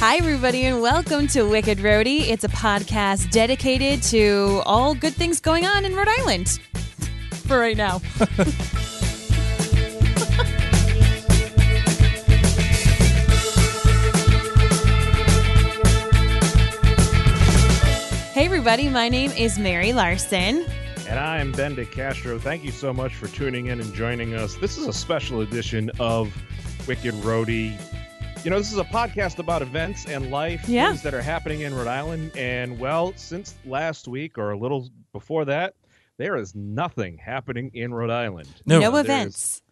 Hi, everybody, and welcome to Wicked Rhody. It's a podcast dedicated to all good things going on in Rhode Island for right now. hey, everybody, my name is Mary Larson. And I am Ben DeCastro. Thank you so much for tuning in and joining us. This is a special edition of Wicked Rhody. You know, this is a podcast about events and life, Yeah. things that are happening in Rhode Island. And well, since last week or a little before that, there is nothing happening in Rhode Island. No, Uh, there's, events.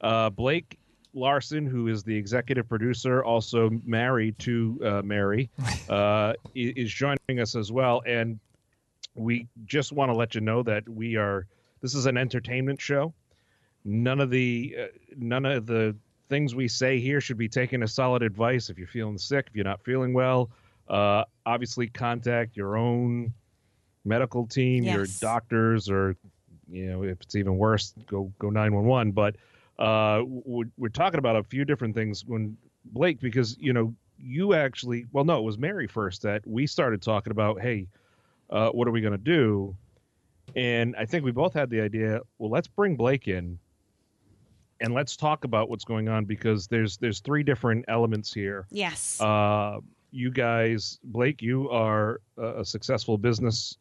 Uh, Blake Larson, who is the executive producer, also married to uh, Mary, uh, is joining us as well. And we just want to let you know that we are. This is an entertainment show. None of the uh, none of the things we say here should be taken as solid advice. If you're feeling sick, if you're not feeling well, uh, obviously contact your own medical team, your doctors, or you know if it's even worse, go go nine one one. But uh, we're, we're talking about a few different things when Blake, because you know you actually, well, no, it was Mary first that we started talking about. Hey, uh, what are we going to do? And I think we both had the idea. Well, let's bring Blake in, and let's talk about what's going on because there's there's three different elements here. Yes. Uh, you guys, Blake, you are a, a successful business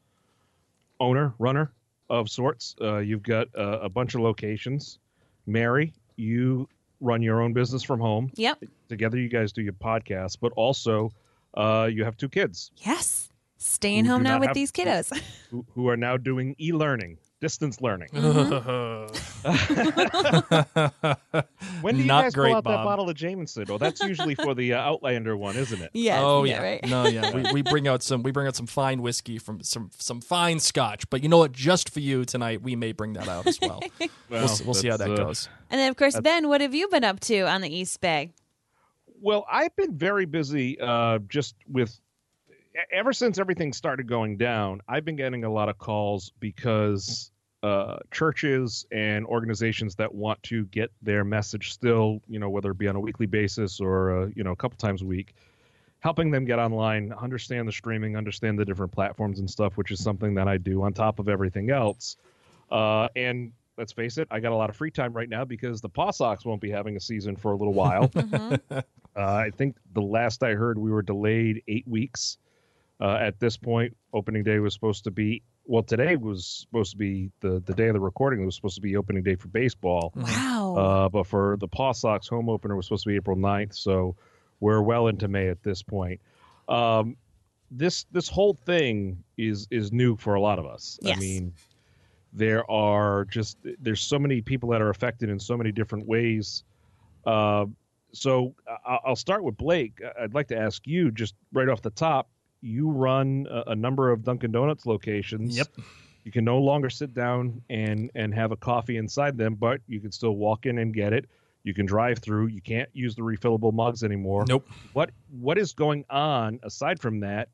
owner, runner of sorts. Uh, you've got uh, a bunch of locations. Mary, you run your own business from home. yep. Together, you guys do your podcast, but also uh, you have two kids Yes. Staying home now with have- these kiddos. who, who are now doing e-learning, distance learning. When do you Not guys great, pull out that bottle of Jameson? Oh, that's usually for the uh, Outlander one, isn't it? yeah oh yeah, right. no yeah. We, we bring out some we bring out some fine whiskey from some some fine scotch. But you know what? Just for you tonight, we may bring that out as well. we'll, we'll see how that uh, goes. And then, of course, Ben, what have you been up to on the East Bay? Well, I've been very busy uh, just with ever since everything started going down. I've been getting a lot of calls because uh, churches and organizations that want to get their message still, you know, whether it be on a weekly basis or uh, you know a couple times a week, helping them get online, understand the streaming, understand the different platforms and stuff, which is something that I do on top of everything else. Uh, and let's face it, I got a lot of free time right now because the Paw Sox won't be having a season for a little while. Mhm. Uh, I think the last I heard, we were delayed eight weeks. Uh, at this point, opening day was supposed to be well. Today was supposed to be the the day of the recording. It was supposed to be opening day for baseball, wow. uh, but for the Paw Sox home opener was supposed to be April 9th. So we're well into May at this point. Um, this this whole thing is is new for a lot of us. Yes. I mean, there are just there's so many people that are affected in so many different ways. Uh, so I- I'll start with Blake. I'd like to ask you just right off the top. You run a, a number of Dunkin' Donuts locations. Yep. You can no longer sit down and and have a coffee inside them, but you can still walk in and get it. You can drive through. You can't use the refillable mugs anymore. Nope. What what is going on aside from that?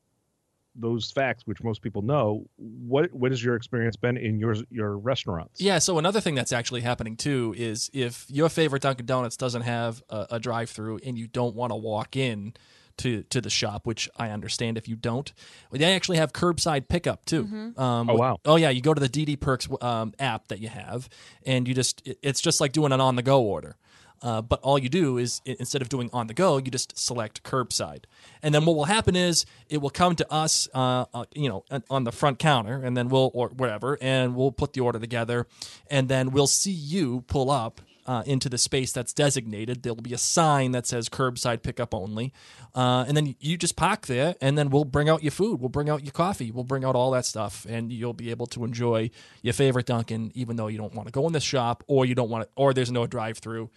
Those facts, which most people know. What what has your experience been in your your restaurants? Yeah. So another thing that's actually happening too is if your favorite Dunkin' Donuts doesn't have a, a drive-through and you don't want to walk in to to the shop, which I understand if you don't, they actually have curbside pickup too. Um, Oh, wow. Oh yeah, you go to the DD Perks um, app that you have, and you just it's just like doing an on the go order. Uh, but all you do is instead of doing on the go, you just select curbside, and then what will happen is it will come to us, uh, uh, you know, on- on the front counter, and then we'll or whatever, and we'll put the order together, and then we'll see you pull up uh, into the space that's designated. There'll be a sign that says curbside pickup only, uh, and then you just park there, and then we'll bring out your food, we'll bring out your coffee, we'll bring out all that stuff, and you'll be able to enjoy your favorite Dunkin', even though you don't want to go in the shop or you don't want to, or there's no drive-through.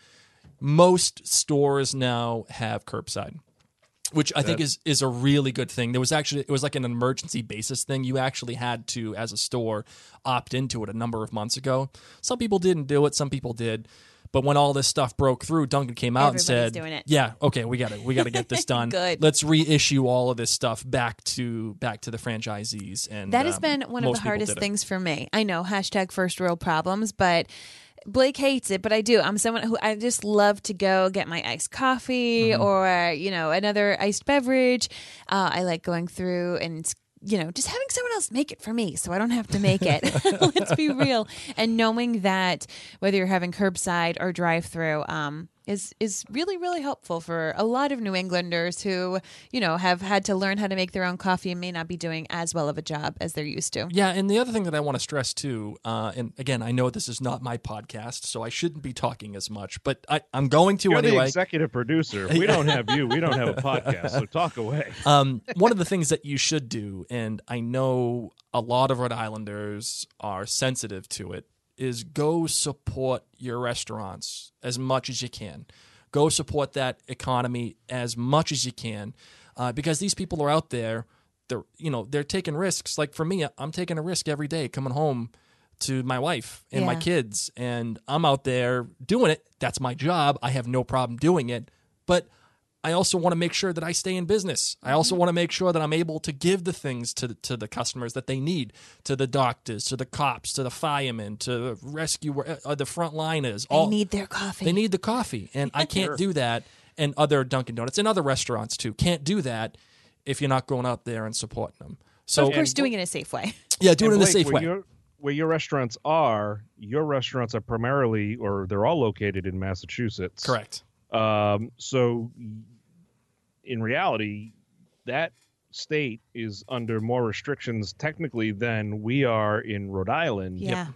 Most stores now have curbside which I think is is a really good thing. There was actually it was like an emergency basis thing. You actually had to, as a store, opt into it a number of months ago. Some people didn't do it. Some people did. But when all this stuff broke through, Dunkin' came out Everybody's and said, doing it. "Yeah, okay, we got to we got to get this done. Good. Let's reissue all of this stuff back to back to the franchisees." And That has um, been one of the hardest things for me. I know hashtag first world problems, but Blake hates it, but I do. I'm someone who I just love to go get my iced coffee Mm-hmm. or you know another iced beverage. Uh, I like going through and you know just having someone else make it for me, so I don't have to make it. Let's be real. And knowing that whether you're having curbside or drive through, um, is is really really helpful for a lot of New Englanders who you know have had to learn how to make their own coffee and may not be doing as well of a job as they're used to. Yeah, and the other thing that I want to stress too, uh, and again, I know this is not my podcast, so I shouldn't be talking as much, but I, I'm going to You're the anyway. executive producer. We don't have you, we don't have a podcast. So talk away. um, one of the things that you should do, and I know a lot of Rhode Islanders are sensitive to it, is go support your restaurants as much as you can. Go support that economy as much as you can, uh, because these people are out there. They're you know they're taking risks. Like for me, I'm taking a risk every day coming home to my wife and my kids, and I'm out there doing it. That's my job. I have no problem doing it, but I also want to make sure that I stay in business. I also want to make sure that I'm able to give the things to to the customers that they need, to the doctors, to the cops, to the firemen, to rescue, uh, the frontliners. They All need their coffee. they need the coffee, and I can't do that. And other Dunkin' Donuts and other restaurants too can't do that if you're not going out there and supporting them. So of course, doing it in a safe way. yeah, do it in a safe where way. Your, where your restaurants are, your restaurants are primarily, or they're all located in Massachusetts. Correct. Um, so, in reality, that state is under more restrictions technically than we are in Rhode Island. Yeah.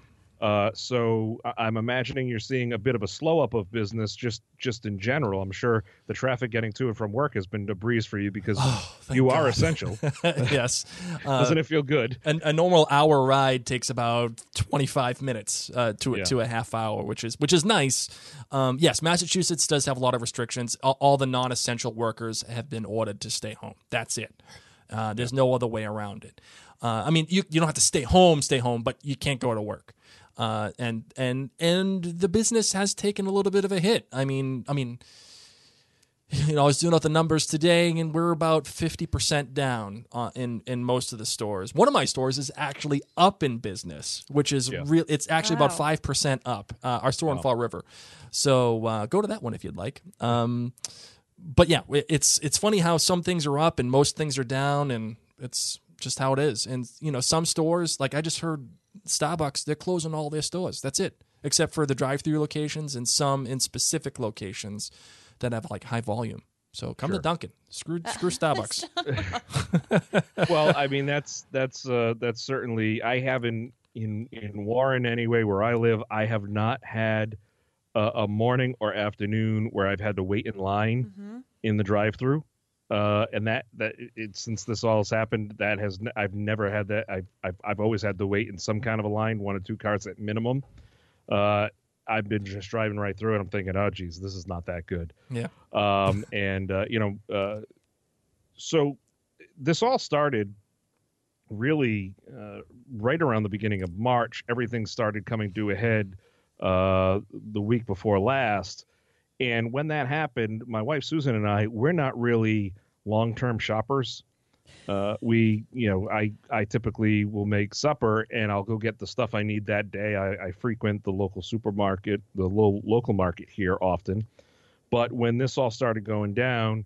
Uh, so I'm imagining you're seeing a bit of a slow up of business just just in general. I'm sure the traffic getting to and from work has been a breeze for you because Oh, you are essential. yes. Uh, Doesn't it feel good? a, a normal hour ride takes about 25 minutes uh, to Yeah. to a half hour, which is which is nice. Um, yes, Massachusetts does have a lot of restrictions. All, all the non-essential workers have been ordered to stay home. That's it. Uh, there's no other way around it. Uh, I mean, you you don't have to stay home, stay home, but you can't go to work. Uh, and and and the business has taken a little bit of a hit. I mean, I mean, you know, I was doing out the numbers today, and we're about fifty percent down uh, in in most of the stores. One of my stores is actually up in business, which is Yeah. real. It's actually about five percent up. Uh, our store in Fall River, so uh, go to that one if you'd like. Um, but yeah, it's it's funny how some things are up and most things are down, and it's just how it is. And you know, some stores, like I just heard Starbucks, they're closing all their stores. That's it, except for the drive-through locations and some in specific locations that have like high volume. So come to Sure. Dunkin'. Screw screw Starbucks. well, I mean that's that's uh, that's certainly I haven't in in Warren anyway where I live. I have not had a, a morning or afternoon where I've had to wait in line Mm-hmm. in the drive-through. Uh, and that that it, since this all has happened, that has I've never had that. I've, I've I've always had to wait in some kind of a line, one or two cars at minimum. Uh, I've been just driving right through it. I'm thinking, oh geez, this is not that good. yeah. Um, and uh, you know, uh, so this all started really uh, right around the beginning of March. Everything started coming to a head uh, the week before last. And when that happened, my wife Susan and I, we're not really long-term shoppers. Uh, we, you know, I I typically will make supper and I'll go get the stuff I need that day. I, I frequent the local supermarket, the lo- local market here often. But when this all started going down,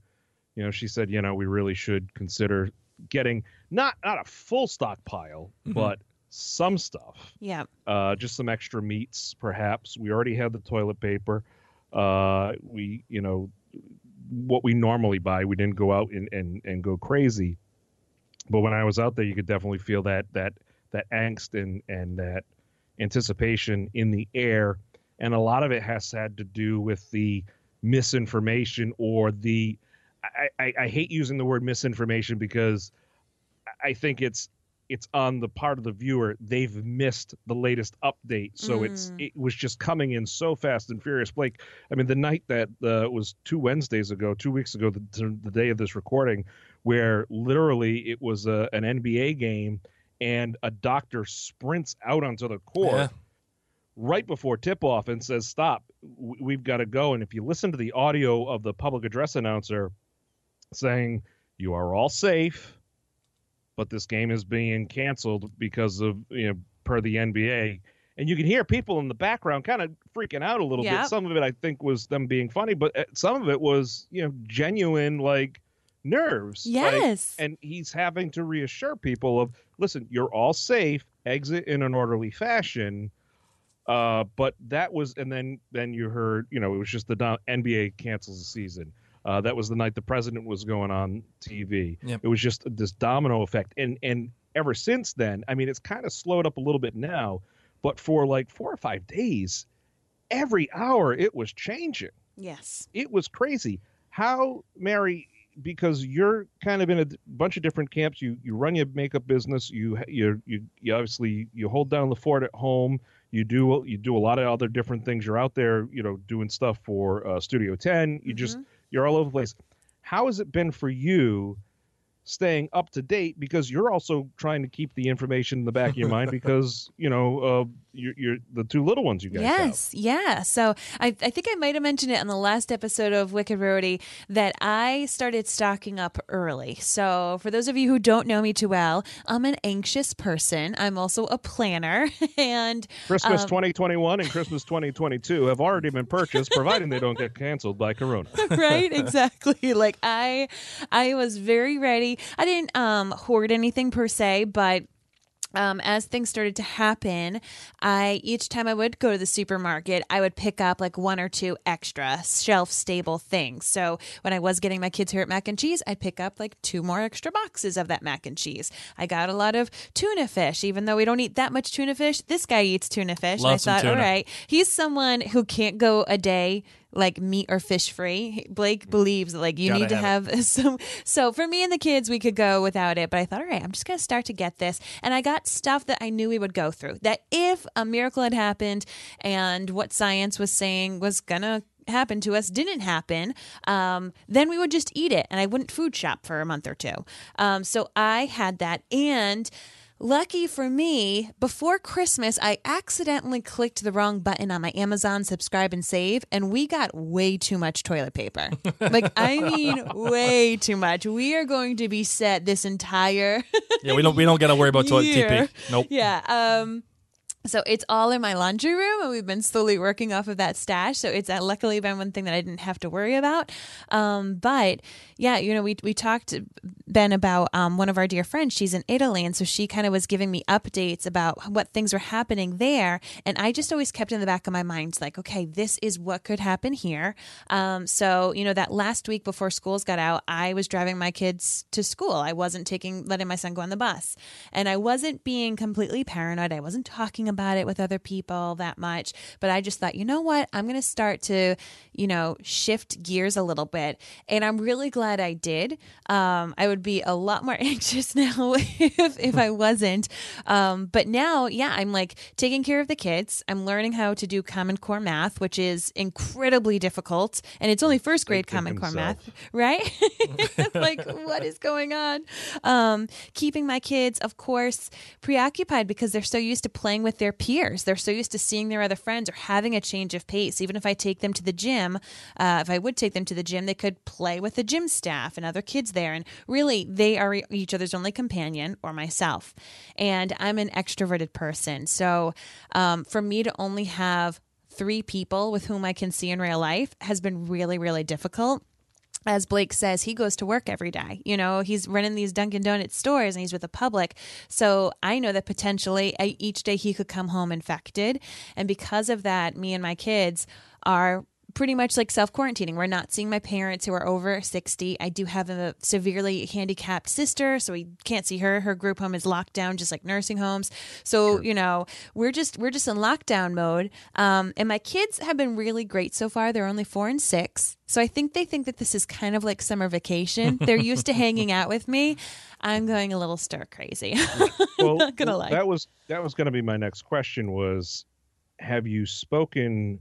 you know, she said, you know, we really should consider getting not not a full stockpile, Mhm. but some stuff Yeah. uh, just some extra meats, perhaps. We already had the toilet paper. Uh, we, you know, what we normally buy. We didn't go out and, and, and go crazy. But when I was out there, you could definitely feel that that that angst and and that anticipation in the air. and a lot of it has had to do with the misinformation or the. I, I, I hate using the word misinformation because I think it's it's on the part of the viewer they've missed the latest update so mm. it's it was just coming in so fast and furious blake i mean the night that uh, was two wednesdays ago two weeks ago the, the day of this recording where literally it was a, an nba game and a doctor sprints out onto the court yeah. right before tip off and says stop we've got to go and if you listen to the audio of the public address announcer saying you are all safe but this game is being canceled because of you know per the NBA. And you can hear people in the background kind of freaking out a little yep. bit. Some of it I think was them being funny, but uh, some of it was you know genuine like nerves. Yes. Like, and he's having to reassure people of listen, you're all safe. Exit in an orderly fashion. Uh, but that was, and then then you heard, you know, it was just the NBA cancels the season. Uh, that was the night the president was going on TV. Yep. It was just this domino effect, and and ever since then, I mean, it's kind of slowed up a little bit now, but for like four or five days, every hour it was changing. Yes, it was crazy. How Mary? Because you're kind of in a bunch of different camps. You you run your makeup business. You you you, you obviously you hold down the fort at home you do you do a lot of other different things you're out there you know doing stuff for uh, studio 10 you mm-hmm. just you're all over the place. How has it been for you staying up to date because you're also trying to keep the information in the back of your mind because you know uh, you're, you're, the two little ones you guys yes have. yeah. So I, I think i might have mentioned it in the last episode of wicked rarity that i started stocking up early. So for those of you who don't know me too well i'm an anxious person. I'm also a planner and christmas um, 2021 and christmas 2022 have already been purchased providing they don't get canceled by corona. Right exactly. Like i i was very ready I didn't um, hoard anything per se, but um, as things started to happen, I each time I would go to the supermarket, I would pick up like one or two extra shelf stable things. So when I was getting my kids favorite mac and cheese, I'd pick up like two more extra boxes of that mac and cheese. I got a lot of tuna fish, even though we don't eat that much tuna fish. This guy eats tuna fish. Love and I thought, tuna. all right, he's someone who can't go a day like meat or fish free. Blake believes that like you Gotta need to have have some. So for me and the kids, we could go without it. But I thought, all right, I'm just gonna start to get this, and I got stuff that I knew we would go through. That if a miracle had happened and what science was saying was gonna happen to us didn't happen, um, then we would just eat it and I wouldn't food shop for a month or two. Um, so I had that. And Lucky for me, before Christmas, I accidentally clicked the wrong button on my Amazon subscribe and save, and we got way too much toilet paper. like, I mean, way too much. We are going to be set this entire. yeah, we don't we don't got to worry about toilet TP. Nope. Yeah. Um, so it's all in my laundry room, and we've been slowly working off of that stash. So it's uh, luckily been one thing that I didn't have to worry about. Um, but yeah, you know, we we talked Ben about um, one of our dear friends. She's in Italy, and so she kind of was giving me updates about what things were happening there. And I just always kept in the back of my mind, like, okay, this is what could happen here. Um, so you know, that last week before schools got out, I was driving my kids to school. I wasn't taking letting my son go on the bus, and I wasn't being completely paranoid. I wasn't talking about it with other people that much. But I just thought, you know what? I'm going to start to, you know, shift gears a little bit. And I'm really glad I did. Um, I would be a lot more anxious now if, if I wasn't. Um, but now, yeah, I'm like taking care of the kids. I'm learning how to do Common Core math, which is incredibly difficult. And it's only first grade Common Core math, right? like, what is going on? Um, keeping my kids, of course, preoccupied because they're so used to playing with their peers. They're so used to seeing their other friends or having a change of pace. Even if I take them to the gym, uh, if I would take them to the gym, they could play with the gym staff and other kids there. And really, they are each other's only companion or myself. And I'm an extroverted person. So um, for me to only have three people with whom I can see in real life has been really, really difficult as Blake says, he goes to work every day. You know, he's running these Dunkin' Donuts stores and he's with the public. So I know that potentially each day he could come home infected. And because of that, me and my kids are pretty much like self quarantining. We're not seeing my parents who are over 60. I do have a severely handicapped sister, so we can't see her. Her group home is locked down, just like nursing homes. So you know, we're just we're just in lockdown mode. Um, and my kids have been really great so far. They're only four and six, so I think they think that this is kind of like summer vacation. They're used to hanging out with me. I'm going a little stir crazy. Well, not gonna lie. that was that was going to be my next question. Was have you spoken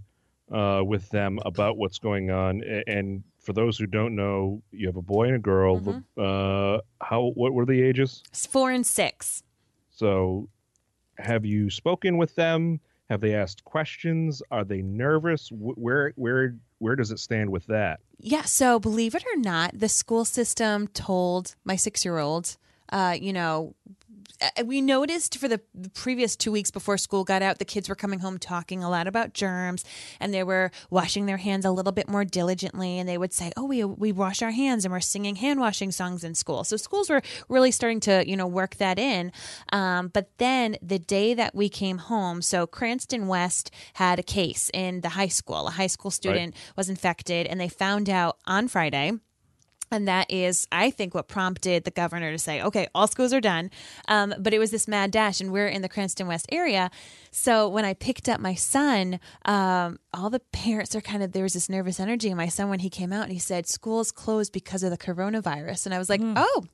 uh, with them about what's going on? And for those who don't know, you have a boy and a girl. Mm-hmm. Uh, how what were the ages? It's four and six. So, have you spoken with them? Have they asked questions? Are they nervous? Where where where does it stand with that? Yeah. So believe it or not, the school system told my six year old, uh, you know, we noticed for the previous two weeks before school got out, the kids were coming home talking a lot about germs and they were washing their hands a little bit more diligently. And they would say, Oh, we, we wash our hands and we're singing hand washing songs in school. So schools were really starting to, you know, work that in. Um, but then the day that we came home, so Cranston West had a case in the high school. A high school student was infected and they found out on Friday. And that is, I think, what prompted the governor to say, okay, all schools are done. Um, but it was this mad dash, and we're in the Cranston West area. So when I picked up my son, um, all the parents are kind of, there was this nervous energy. And my son, when he came out, and he said, school's closed because of the coronavirus. And I was like, oh,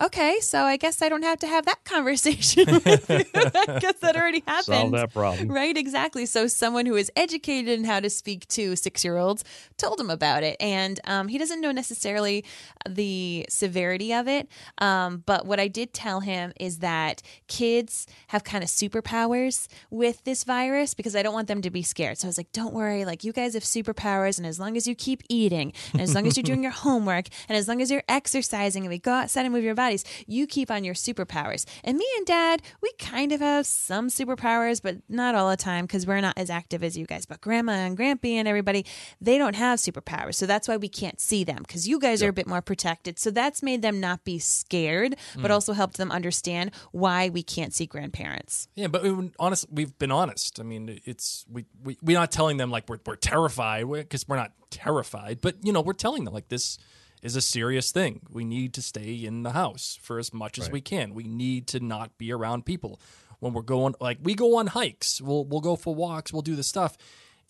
okay. So I guess I don't have to have that conversation. I guess that already happened. Solve that problem. Right, exactly. So someone who is educated in how to speak to six year olds told him about it. And um, he doesn't know necessarily the severity of it. Um, but what I did tell him is that kids have kind of superpowers with this virus because I don't want them to be scared. So I was like, don't worry, like you guys have superpowers. And as long as you keep eating, and as long as you're doing your homework, and as long as you're exercising and we go outside and move your bodies, you keep on your superpowers. And me and dad, we kind of have some superpowers, but not all the time because we're not as active as you guys. But grandma and grampy and everybody, they don't have superpowers. So that's why we can't see them because you guys are a bit more protected. So that's made them not be scared, but mm. also helped them understand why we can't see grandparents. Yeah, but we, honest, we've been honest. I mean, it's we we we're not telling them like we're we're terrified because we're not terrified, but you know, we're telling them like this is a serious thing. We need to stay in the house for as much as we can. We need to not be around people when we're going like we go on hikes. We'll we'll go for walks. We'll do the stuff.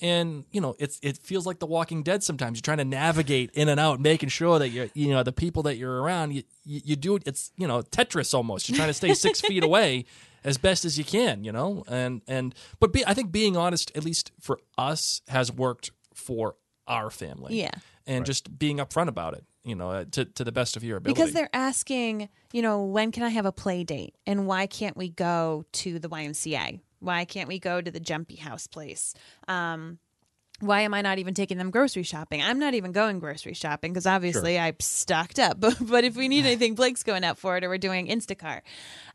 And you know, it's it feels like The Walking Dead. Sometimes you're trying to navigate in and out, making sure that you're you know the people that you're around. You you, you do it. It's you know Tetris almost. You're trying to stay six feet away as best as you can. You know, and and but be, I think being honest, at least for us, has worked for our family. Yeah. and just being upfront about it. You know, uh, to to the best of your ability. Because they're asking, you know, when can I have a play date? And why can't we go to the YMCA? Why can't we go to the Jumpy House place? Um, why am I not even taking them grocery shopping? I'm not even going grocery shopping because obviously I'm stocked up. But, but if we need anything, Blake's going out for it or we're doing Instacart.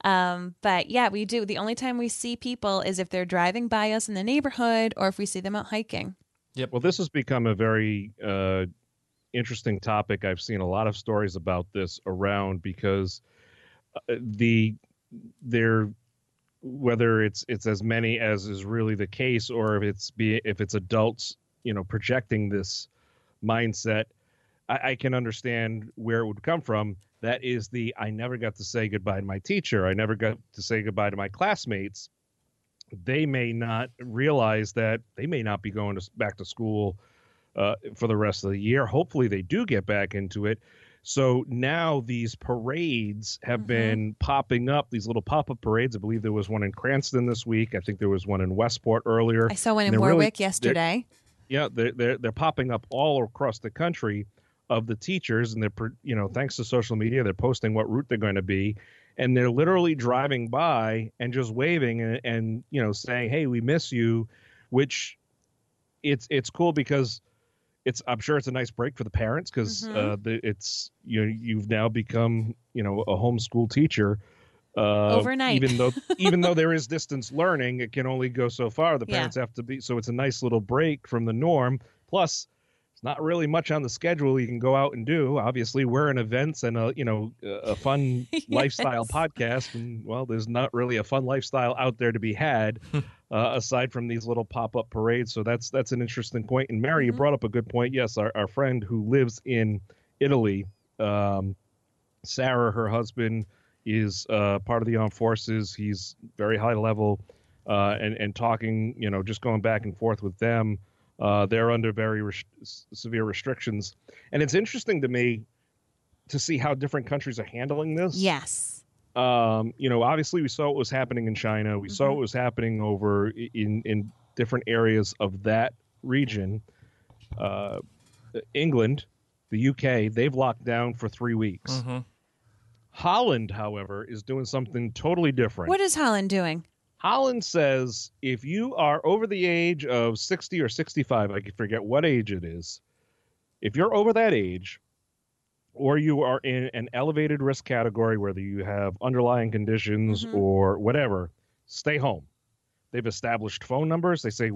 Um, but yeah, we do. The only time we see people is if they're driving by us in the neighborhood or if we see them out hiking. Yep. Well, this has become a very uh, interesting topic. I've seen a lot of stories about this around because uh, the there whether it's it's as many as is really the case or if it's be if it's adults you know projecting this mindset I, I can understand where it would come from that is the i never got to say goodbye to my teacher i never got to say goodbye to my classmates they may not realize that they may not be going to, back to school uh, for the rest of the year. Hopefully, they do get back into it. So now these parades have Mhm. been popping up, these little pop up parades. I believe there was one in Cranston this week. I think there was one in Westport earlier. I saw one in They're really- Warwick they're- yesterday. Yeah, they're, they're, they're popping up all across the country of the teachers, and they're, you know, thanks to social media, they're posting what route they're going to be. And they're literally driving by and just waving and, and you know saying, "Hey, we miss you," which it's it's cool because it's I'm sure it's a nice break for the parents because Mhm. uh, it's you know, you've now become you know a homeschool teacher. Uh, Overnight. even though even though there is distance learning, it can only go so far. The Yeah. parents have to be so it's a nice little break from the norm. Plus, it's not really much on the schedule you can go out and do. Obviously, we're in events and a you know a fun lifestyle podcast, and well, there's not really a fun lifestyle out there to be had uh, aside from these little pop up parades. So that's that's an interesting point. And Mary, mm-hmm. you brought up a good point. Yes, our, our friend who lives in Italy, um, Sarah, her husband is uh, part of the armed forces. He's very high level, uh, and and talking, you know, just going back and forth with them. Uh, they're under very res- severe restrictions, and it's interesting to me to see how different countries are handling this. Yes. Um, you know, obviously we saw what was happening in China. We mm-hmm. saw what was happening over in in different areas of that region. Uh, England, the UK, they've locked down for three weeks. Mm-hmm. Holland, however, is doing something totally different. What is Holland doing? Holland says if you are over the age of 60 or 65, I can forget what age it is, if you're over that age, or you are in an elevated risk category, whether you have underlying conditions mm-hmm. or whatever, stay home. They've established phone numbers. They say,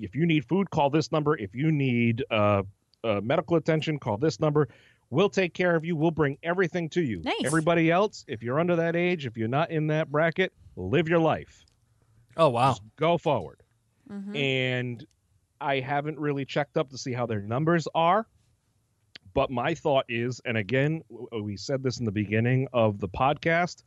if you need food, call this number. If you need uh, uh, medical attention, call this number. We'll take care of you. We'll bring everything to you. Nice. Everybody else, if you're under that age, if you're not in that bracket, live your life. Oh wow. Just go forward. Mm-hmm. And I haven't really checked up to see how their numbers are. But my thought is, and again, we said this in the beginning of the podcast,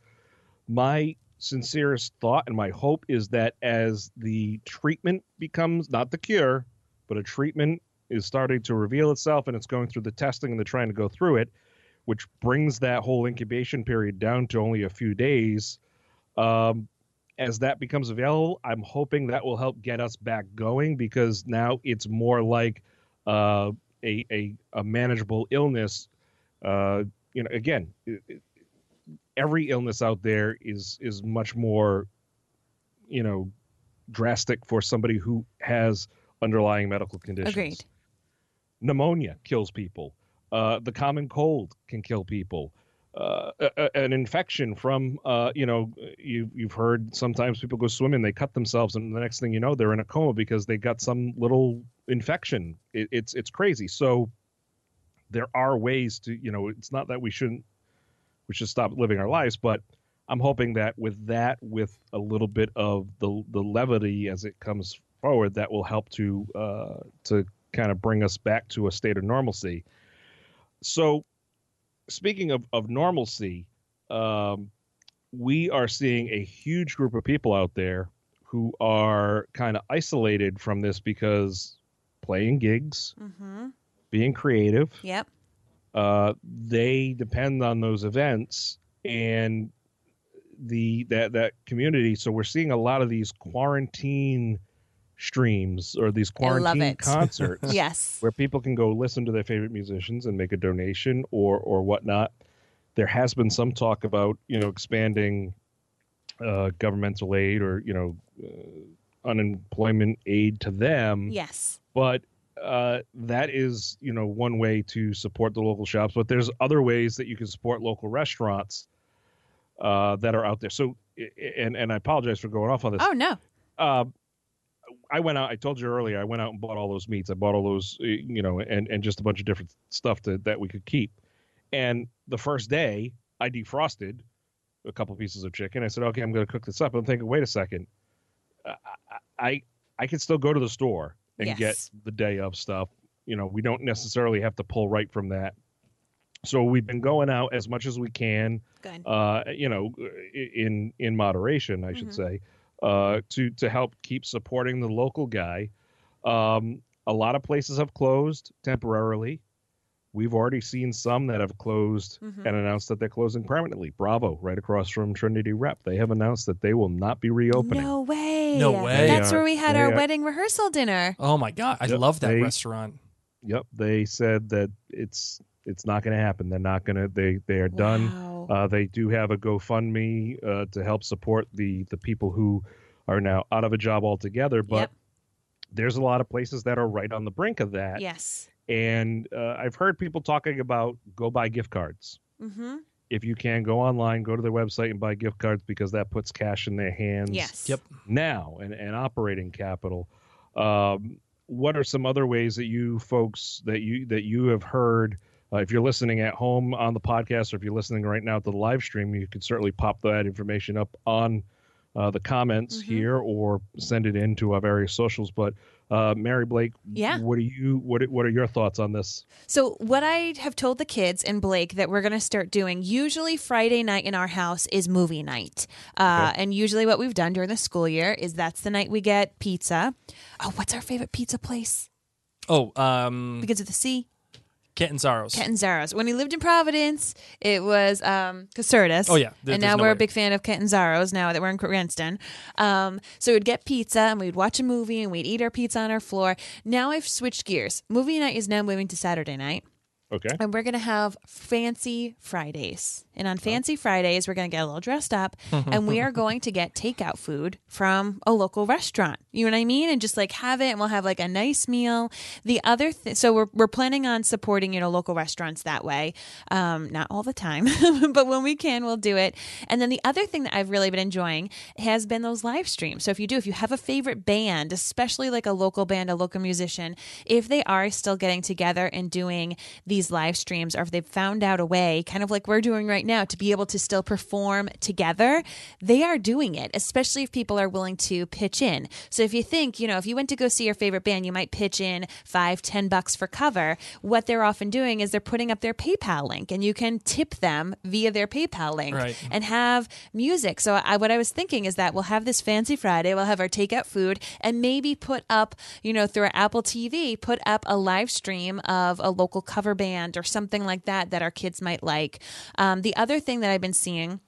my sincerest thought and my hope is that as the treatment becomes not the cure, but a treatment is starting to reveal itself and it's going through the testing and they're trying to go through it, which brings that whole incubation period down to only a few days. Um, as that becomes available, I'm hoping that will help get us back going because now it's more like uh, a, a, a manageable illness. Uh, you know, again, it, it, every illness out there is is much more, you know, drastic for somebody who has underlying medical conditions. Agreed. Pneumonia kills people. Uh, the common cold can kill people uh, a, an infection from uh, you know you you've heard sometimes people go swimming they cut themselves and the next thing you know they're in a coma because they got some little infection. It, it's it's crazy. So there are ways to you know it's not that we shouldn't we should stop living our lives but i'm hoping that with that with a little bit of the the levity as it comes forward that will help to uh to kind of bring us back to a state of normalcy. So speaking of, of normalcy, um, we are seeing a huge group of people out there who are kind of isolated from this because playing gigs, mm-hmm. being creative. Yep. Uh, they depend on those events and the that that community. So we're seeing a lot of these quarantine streams or these quarantine concerts. yes. Where people can go listen to their favorite musicians and make a donation or or whatnot. There has been some talk about, you know, expanding uh, governmental aid or, you know, uh, unemployment aid to them. Yes. But uh, that is, you know, one way to support the local shops. But there's other ways that you can support local restaurants uh, that are out there. So, and and I apologize for going off on this. Oh no. Uh, I went out. I told you earlier. I went out and bought all those meats. I bought all those, eh, you know, and and just a bunch of different stuff to, that we could keep. And the first day, I defrosted a couple pieces of chicken. I said, okay, I'm going to cook this up. I'm thinking, wait a second, I I, I can still go to the store and yes. get the day of stuff. You know, we don't necessarily have to pull right from that. So we've been going out as much as we can. Uh, you know, in in moderation, I should mm-hmm. say uh, to to help keep supporting the local guy. Um, a lot of places have closed temporarily. We've already seen some that have closed mm-hmm. and announced that they're closing permanently. Bravo, right across from Trinity Rep, they have announced that they will not be reopening. No way. No way. That's where we had our are, wedding rehearsal dinner. Oh my god, I yep, love that they, restaurant. Yep, they said that it's it's not going to happen. They're not going to. They they are wow. done uh, they do have a GoFundMe uh, to help support the the people who are now out of a job altogether. But yep. there's a lot of places that are right on the brink of that. Yes. And uh, I've heard people talking about go buy gift cards. Mm-hmm. If you can, go online, go to their website and buy gift cards because that puts cash in their hands. Yes. Yep. Now and, and operating capital. Um, what are some other ways that you folks that you that you have heard? Uh, if you're listening at home on the podcast, or if you're listening right now to the live stream, you can certainly pop that information up on uh, the comments Mm-hmm. here or send it in to our various socials. But uh, Mary Blake, Yeah. what do you what what are your thoughts on this? So, what I have told the kids and Blake that we're going to start doing, usually Friday night in our house is movie night. Uh, And usually, what we've done during the school year is that's the night we get pizza. Oh, what's our favorite pizza place? Oh, um, Because of the sea? Catanzaro's. Catanzaro's. When we lived in Providence, it was um, Casertas. Oh, yeah. There- and there's now no we're a way. big fan of Catanzaro's now that we're in Cranston. Um, so we'd get pizza and we'd watch a movie and we'd eat our pizza on our floor. Now I've switched gears. Movie night is now moving to Saturday night. Okay. and we're gonna have fancy Fridays. And on fancy Fridays, we're gonna get a little dressed up, and we are going to get takeout food from a local restaurant. You know what I mean? And just like have it, and we'll have like a nice meal. The other, th- so we're we're planning on supporting you know local restaurants that way. Um, not all the time, but when we can, we'll do it. And then the other thing that I've really been enjoying has been those live streams. So if you do, if you have a favorite band, especially like a local band, a local musician, if they are still getting together and doing these live streams, or if they've found out a way, kind of like we're doing right now, to be able to still perform together, they are doing it, especially if people are willing to pitch in. So if you think, you know, if you went to go see your favorite band, you might pitch in five, ten bucks for cover. What they're often doing is they're putting up their PayPal link and you can tip them via their PayPal link Right. and have music. So I, what I was thinking is that we'll have this fancy Friday, we'll have our takeout food, and maybe put up, you know, through our Apple TV, put up a live stream of a local cover band or something like that that our kids might like. Um, the other thing that I've been seeing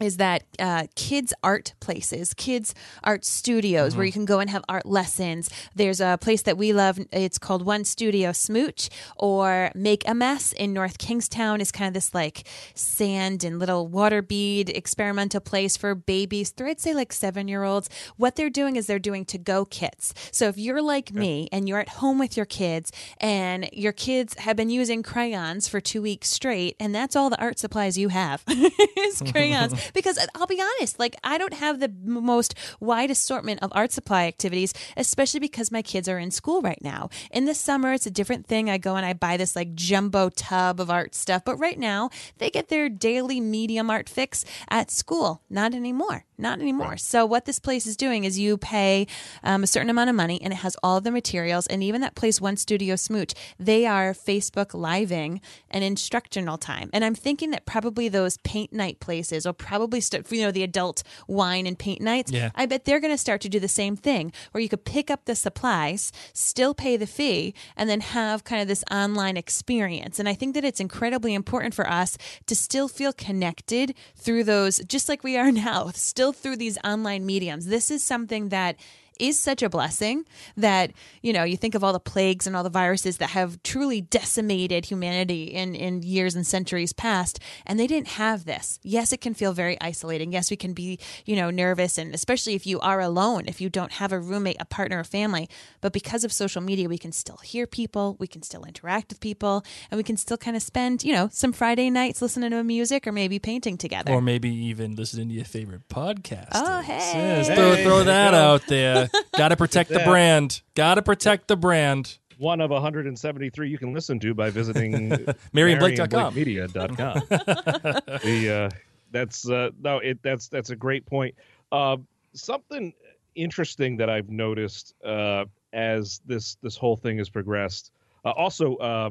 is that uh, kids art places kids art studios where you can go and have art lessons. There's a place that we love it's called one studio smooch or make a mess in north kingstown. Is kind of this like sand and little water bead experimental place for babies through i'd say like seven year olds what they're doing is they're doing to go kits. So if you're like me and you're at home with your kids and your kids have been using crayons for two weeks straight and that's all the art supplies you have is crayons because I'll be honest, like I don't have the most wide assortment of art supply activities, especially because my kids are in school right now. In the summer, it's a different thing. I go and I buy this like jumbo tub of art stuff, but right now they get their daily medium art fix at school. Not anymore. Not anymore. So what this place is doing is you pay um, a certain amount of money and it has all of the materials and even that place one studio smooch they are facebook living an instructional time and i'm thinking that probably those paint night places will probably start you know the adult wine and paint nights Yeah. i bet they're going to start to do the same thing where you could pick up the supplies still pay the fee and then have kind of this online experience and i think that it's incredibly important for us to still feel connected through those just like we are now still through these online mediums this is something that is such a blessing that you know you think of all the plagues and all the viruses that have truly decimated humanity in in years and centuries past and they didn't have this yes it can feel very isolating yes we can be you know nervous and especially if you are alone if you don't have a roommate a partner a family but because of social media we can still hear people we can still interact with people and we can still kind of spend you know some friday nights listening to music or maybe painting together Or maybe even listening to your favorite podcast. Oh, hey. throw, Hey, throw there that out there. Got to protect the brand. Got to protect the brand. One of 173 you can listen to by visiting MaryandBlake.com. MaryandBlakeMedia.com. the uh, that's uh, no, it that's that's a great point. Uh, something interesting that I've noticed uh, as this this whole thing has progressed. Uh, also, uh,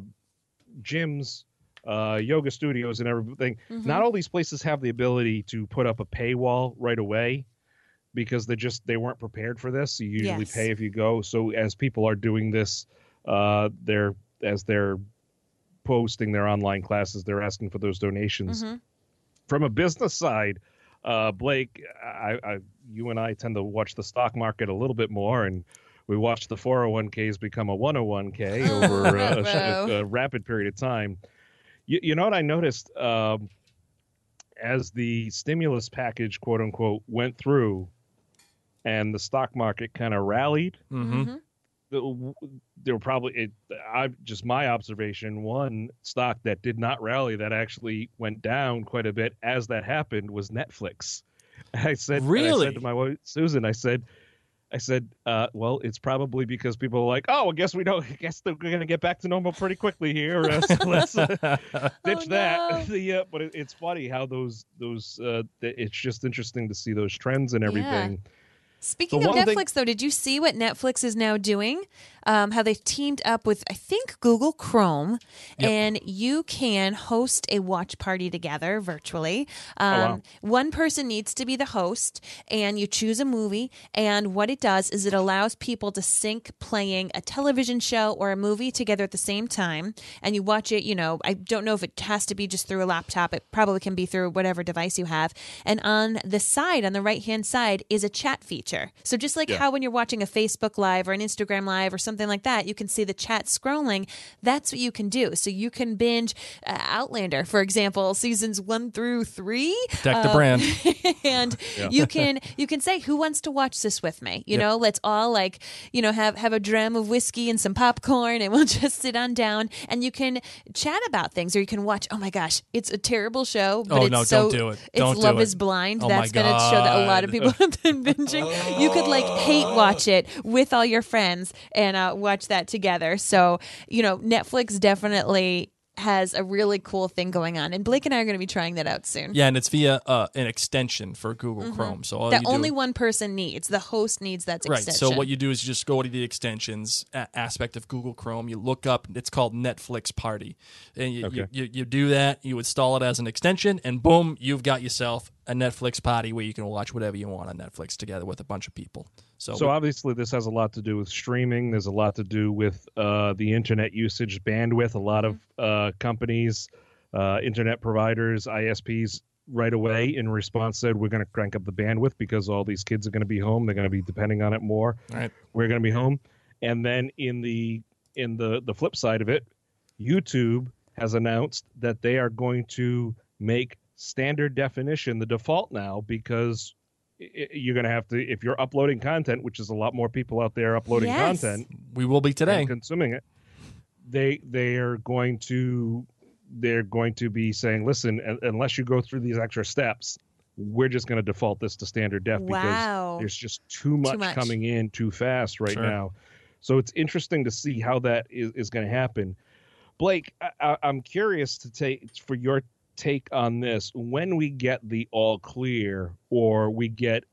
gyms, uh, yoga studios, and everything. Not all these places have the ability to put up a paywall right away because they just they weren't prepared for this. You usually Yes. pay if you go. So as people are doing this, uh, they're as they're posting their online classes, they're asking for those donations. Mhm. From a business side, uh, Blake, I, I, you and I tend to watch the stock market a little bit more, and we watched the 401ks become a 101k over a, a, a rapid period of time. You, you know what I noticed? Um, as the stimulus package, quote unquote, went through, and the stock market kind of rallied, hmm Mhm. the- there were probably it, I just my observation one stock that did not rally that actually went down quite a bit as that happened was Netflix. I said really? I Really? said to my wife Susan I said I said, uh, well, it's probably because people are like, oh, I guess we don't. I guess they're going to get back to normal pretty quickly here. Uh, so let's uh, ditch Oh, that. no. the, uh, but it, it's funny how those those. Uh, th- it's just interesting to see those trends and everything. Speaking The of one thing- Netflix, though, did you see what Netflix is now doing? Um, how they've teamed up with, I think, Google Chrome, and you can host a watch party together virtually. Um, wow. One person needs to be the host, and you choose a movie. And what it does is it allows people to sync playing a television show or a movie together at the same time, and you watch it. You know, I don't know if it has to be just through a laptop. It probably can be through whatever device you have. And on the side, on the right hand side, is a chat feature. So just like Yeah. how when you're watching a Facebook Live or an Instagram Live or something like that, you can see the chat scrolling. That's what you can do. So you can binge uh, Outlander, for example, seasons one through three. The Um, brand. and you can you can say who wants to watch this with me you Yep. know let's all like you know have have a dram of whiskey and some popcorn and we'll just sit on down and you can chat about things or you can watch oh my gosh it's a terrible show but Oh, it's no, so don't do it. it's Don't do love it. is blind Oh, that's been a show that a lot of people have been binging you could like hate watch it with all your friends and uh, watch that together. So you know netflix definitely has a really cool thing going on and blake and i are going to be trying that out soon Yeah, and it's via uh, an extension for Google Chrome. So all that you do, only one person needs. The host needs that Right. extension. So what you do is you just go to the extensions a- aspect of Google Chrome. You look up. It's called Netflix Party, and you, Okay. you, you you do that. You install it as an extension, and boom, you've got yourself a Netflix party where you can watch whatever you want on Netflix together with a bunch of people. So, So obviously, this has a lot to do with streaming. There's a lot to do with uh, the internet usage bandwidth. A lot of uh, companies, uh, internet providers, ISPs, right away in response said, "We're going to crank up the bandwidth because all these kids are going to be home. They're going to be depending on it more. Right. We're going to be home." And then in the in the the flip side of it, YouTube has announced that they are going to make standard definition the default now because you're going to have to if you're uploading content which is a lot more people out there uploading Yes. content we will be today. and consuming it they they are going to they're going to be saying listen unless you go through these extra steps we're just going to default this to standard def Wow. because there's just too much, much. coming in too fast right Sure. now so it's interesting to see how that is, is going to happen blake I, I, i'm curious to take for your take on this when we get the all clear or we get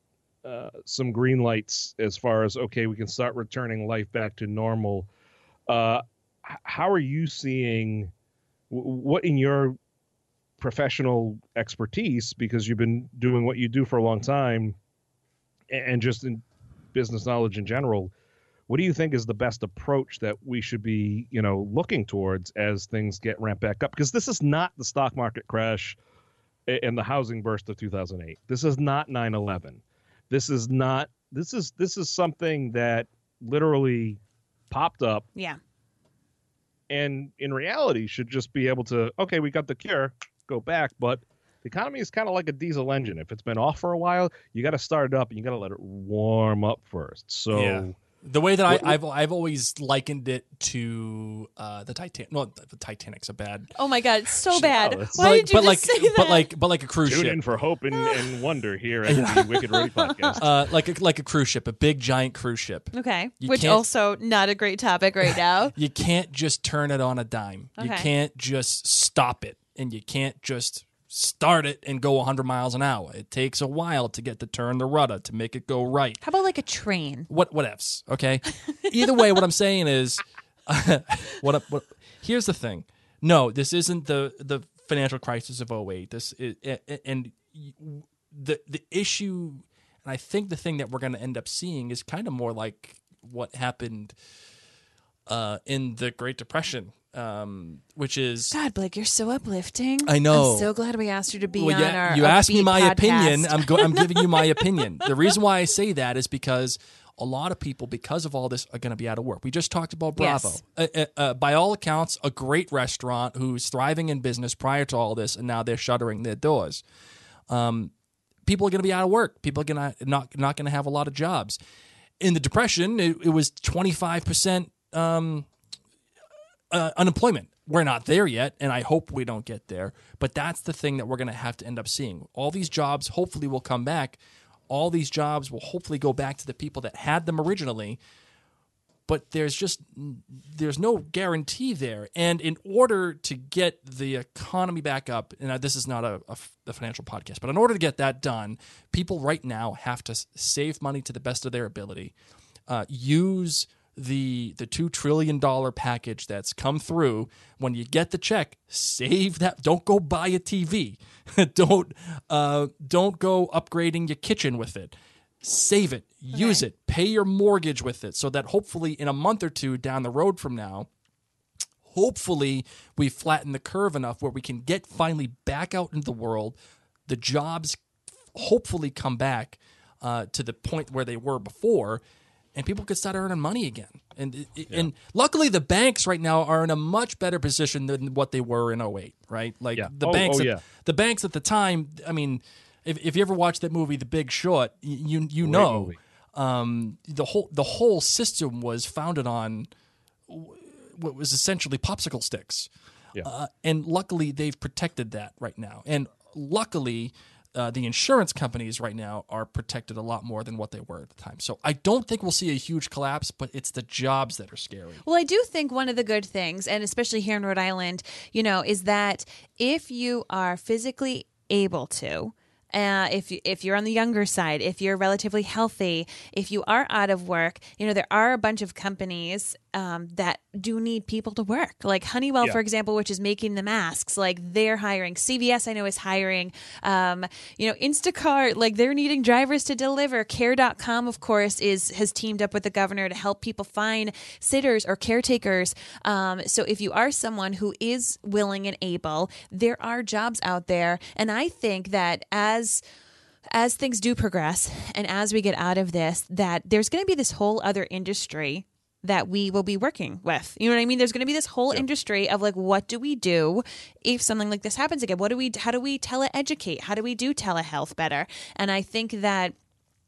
uh, some green lights as far as okay we can start returning life back to normal uh, how are you seeing what in your professional expertise because you've been doing what you do for a long time and just in business knowledge in general what do you think is the best approach that we should be you know looking towards as things get ramped back up? Because this is not the stock market crash and the housing burst of 2008 this is not 9-11 this is not this is this is something that literally popped up yeah. and in reality should just be able to okay we got the cure go back but the economy is kind of like a diesel engine. If it's been off for a while you got to start it up and you got to let it warm up first. So Yeah. The way that What- I, I've I've always likened it to uh, the Titanic. No, the Titanic's a bad. Oh my god, it's so Shit, bad. oh, that's- Why but like, did you but just like, say that? but like, but like a cruise tune ship. in for hope and, and wonder here at the Wicked Rhody podcast uh, like a, like a cruise ship, a big giant cruise ship. okay, you which also not a great topic right now. You can't just turn it on a dime. You can't just stop it, and you can't just start it and go 100 miles an hour. It takes a while to get to turn the rudder to make it go right. How about like a train? What whatevs, okay? Either way, what I'm saying is, what, what? Here's the thing. No, this isn't the the financial crisis of 08. This is, and the the issue, and I think the thing that we're going to end up seeing is kind of more like what happened uh, in the Great Depression, um, which is God, Blake, you're so uplifting. I know. I'm so glad we asked you to be well, on yeah, our. you asked me my podcast. opinion. I'm go- I'm giving you my opinion. The reason why I say that is because a lot of people, because of all this, are going to be out of work. We just talked about Bravo. Yes. Uh, uh, uh, by all accounts, a great restaurant who's thriving in business prior to all this, and now they're shuttering their doors. Um, people are going to be out of work. People are going to not not going to have a lot of jobs. In the depression, it, it was 25 percent um, uh, unemployment. We're not there yet, and I hope we don't get there. But that's the thing that we're going to have to end up seeing. All these jobs hopefully will come back. all these jobs will hopefully go back to the people that had them originally but there's just there's no guarantee there and in order to get the economy back up and this is not a, a, a, financial podcast but in order to get that done people right now have to save money to the best of their ability uh, use the the two trillion dollar package that's come through when you get the check save that don't go buy a tv don't uh, don't go upgrading your kitchen with it. Save it use okay. it pay your mortgage with it so that hopefully in a month or two down the road from now hopefully we flatten the curve enough where we can get finally back out into the world. The jobs hopefully come back uh, to the point where they were before and people could start earning money again. And yeah. and luckily the banks right now are in a much better position than what they were in 08, right? Like yeah. the oh, banks oh, at, the banks at the time, I mean, if, if you ever watched that movie The Big Short, you you Great know um, the whole the whole system was founded on what was essentially popsicle sticks. Yeah. Uh, and luckily they've protected that right now. And luckily uh, the insurance companies right now are protected a lot more than what they were at the time. So I don't think we'll see a huge collapse, but it's the jobs that are scary. Well, I do think one of the good things, and especially here in Rhode Island, you know, is that if you are physically able to, uh, if you, if you're on the younger side, if you're relatively healthy, if you are out of work, you know there are a bunch of companies um, that do need people to work. Like Honeywell, Yeah. for example, which is making the masks. Like they're hiring. CVS, I know, is hiring. Um, you know, Instacart, like they're needing drivers to deliver. Care.com, of course, is has teamed up with the governor to help people find sitters or caretakers. Um, so if you are someone who is willing and able, there are jobs out there, and I think that as as things do progress and as we get out of this that there's going to be this whole other industry that we will be working with. You know what I mean? There's going to be this whole industry of like, what do we do if something like this happens again? What do we, how do we tele educate? How do we do telehealth better? And I think that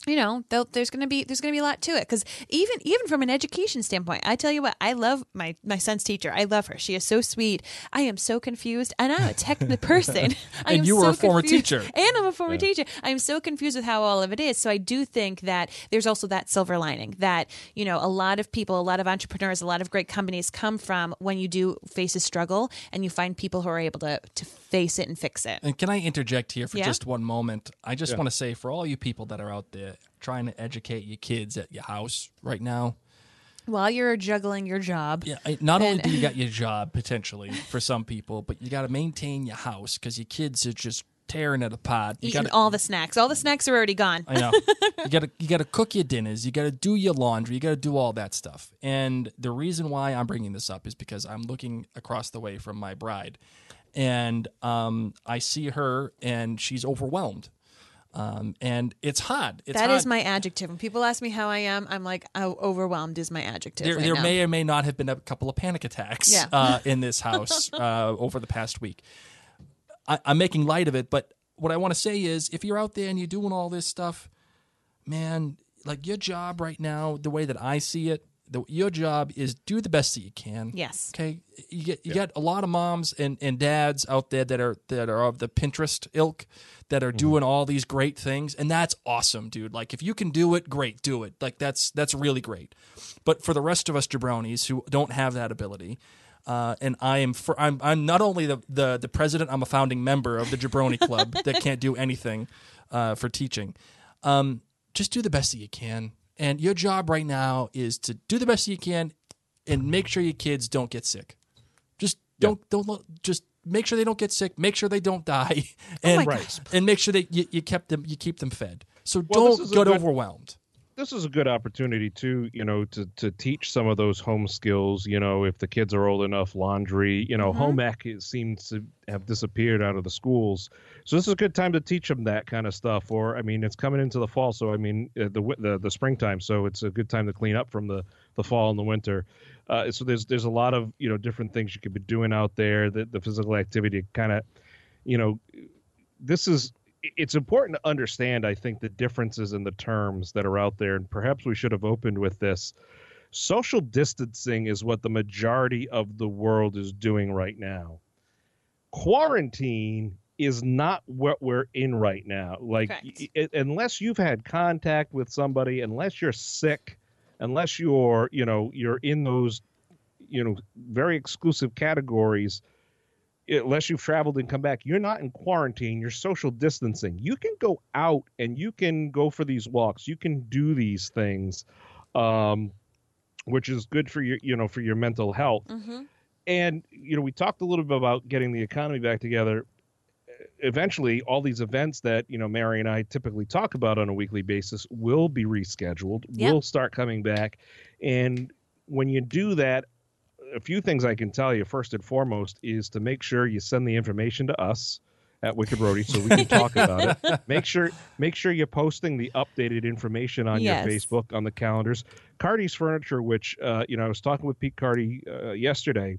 you know there's going to be there's going to be a lot to it because even even from an education standpoint i tell you what i love my my son's teacher. I love her. She is so sweet. I am so confused and i'm a technical person. I And you were so a former confused. teacher. and i'm a former teacher. I'm so confused with how all of it is. So i do think that there's also that silver lining that you know a lot of people a lot of entrepreneurs a lot of great companies come from when you do face a struggle and you find people who are able to to face it and fix it And can I interject here for Yeah. just one moment? I just want to say for all you people that are out there trying to educate your kids at your house right now, while you're juggling your job yeah, I- not only do you got your job potentially for some people, but you got to maintain your house because your kids are just tearing it apart. You eating got all the snacks all the snacks are already gone I know. you gotta you gotta cook your dinners. You gotta do your laundry. You gotta do all that stuff. And the reason why I'm bringing this up is because I'm looking across the way from my bride, and um, I see her, and she's overwhelmed. Um, and it's hot. It's That hard. is my adjective. When people ask me how I am, I'm like, oh, overwhelmed is my adjective. there, right there now. may or may not have been a couple of panic attacks Yeah. uh, in this house uh, over the past week. I, I'm making light of it, but what I want to say is, if you're out there and you're doing all this stuff, man, like your job right now, the way that I see it, the, your job is do the best that you can. Yes. Okay. You get you got a lot of moms and, and dads out there that are that are of the Pinterest ilk that are doing all these great things, and that's awesome, dude. Like if you can do it, great, do it. Like that's that's really great. But for the rest of us jabronis who don't have that ability, uh, and I am for I'm I'm not only the, the the president, I'm a founding member of the Jabroni Club that can't do anything uh, for teaching. Um, just do the best that you can, and your job right now is to do the best you can, and make sure your kids don't get sick. Just don't don't lo- just make sure they don't get sick. Make sure they don't die, oh and my gosh. and make sure that you, you kept them you keep them fed. So Well, don't get good- overwhelmed. This is a good opportunity too you know to to teach some of those home skills you know if the kids are old enough laundry you know home ec seems to have disappeared out of the schools. So this is a good time to teach them that kind of stuff or i mean it's coming into the fall so i mean uh, the the, the springtime so it's a good time to clean up from the the fall and the winter. Uh, so there's there's a lot of you know different things you could be doing out there the, the physical activity kind of you know this is it's important to understand i think the differences in the terms that are out there and perhaps we should have opened with this social distancing is what the majority of the world is doing right now quarantine is not what we're in right now. Like, Correct. i- unless you've had contact with somebody, unless you're sick, unless you're, you know, you're in those, you know, very exclusive categories, unless you've traveled and come back, you're not in quarantine. You're social distancing. You can go out and you can go for these walks. You can do these things, um, which is good for your, you know, for your mental health Mm-hmm. and you know we talked a little bit about getting the economy back together eventually all these events that you know mary and i typically talk about on a weekly basis will be rescheduled Yep. will start coming back and when you do that a few things i can tell you first and foremost is to make sure you send the information to us at Wicked Rhody so we can talk about it make sure make sure you're posting the updated information on Yes. your facebook on the calendars cardi's furniture which uh, you know i was talking with pete cardi uh, yesterday